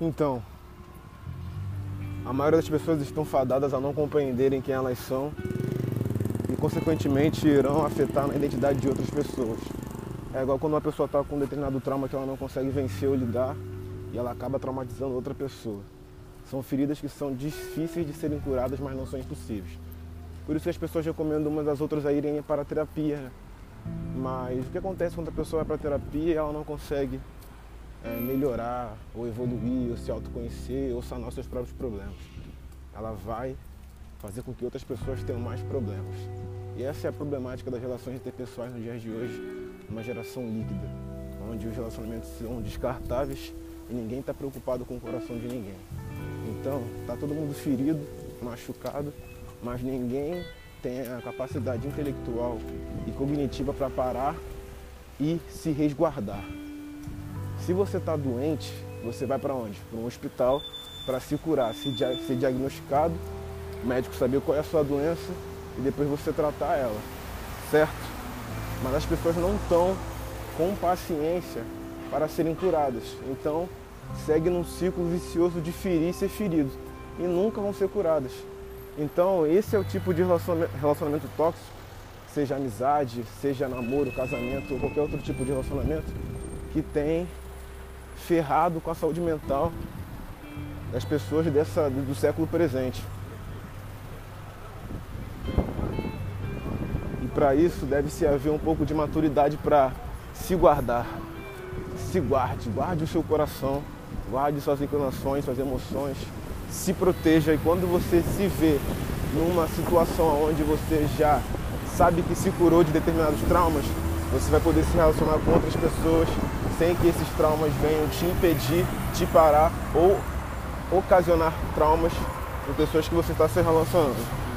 Então, a maioria das pessoas estão fadadas a não compreenderem quem elas são e, consequentemente, irão afetar na identidade de outras pessoas. É igual quando uma pessoa está com um determinado trauma que ela não consegue vencer ou lidar e ela acaba traumatizando outra pessoa. São feridas que são difíceis de serem curadas, mas não são impossíveis. Por isso que as pessoas recomendam umas às outras a irem para a terapia. Né? Mas o que acontece quando a pessoa vai para a terapia e ela não consegue é, melhorar, ou evoluir, ou se autoconhecer, ou sanar seus próprios problemas? Ela vai fazer com que outras pessoas tenham mais problemas. E essa é a problemática das relações interpessoais nos dias de hoje, uma geração líquida, onde os relacionamentos são descartáveis e ninguém está preocupado com o coração de ninguém. Então, está todo mundo ferido, machucado, mas ninguém tem a capacidade intelectual e cognitiva para parar e se resguardar. Se você está doente, você vai para onde? Para um hospital para se curar, se ser diagnosticado, o médico saber qual é a sua doença e depois você tratar ela, certo? Mas as pessoas não estão com paciência para serem curadas. Então, segue num ciclo vicioso de ferir e ser ferido e nunca vão ser curadas. Então, esse é o tipo de relacionamento tóxico, seja amizade, seja namoro, casamento ou qualquer outro tipo de relacionamento, que tem ferrado com a saúde mental das pessoas dessa, do século presente. E para isso deve-se haver um pouco de maturidade para se guardar. Se guarde, guarde o seu coração, guarde suas inclinações, suas emoções, se proteja e quando você se vê numa situação onde você já sabe que se curou de determinados traumas, você vai poder se relacionar com outras pessoas sem que esses traumas venham te impedir, te parar ou ocasionar traumas com pessoas que você está se relacionando.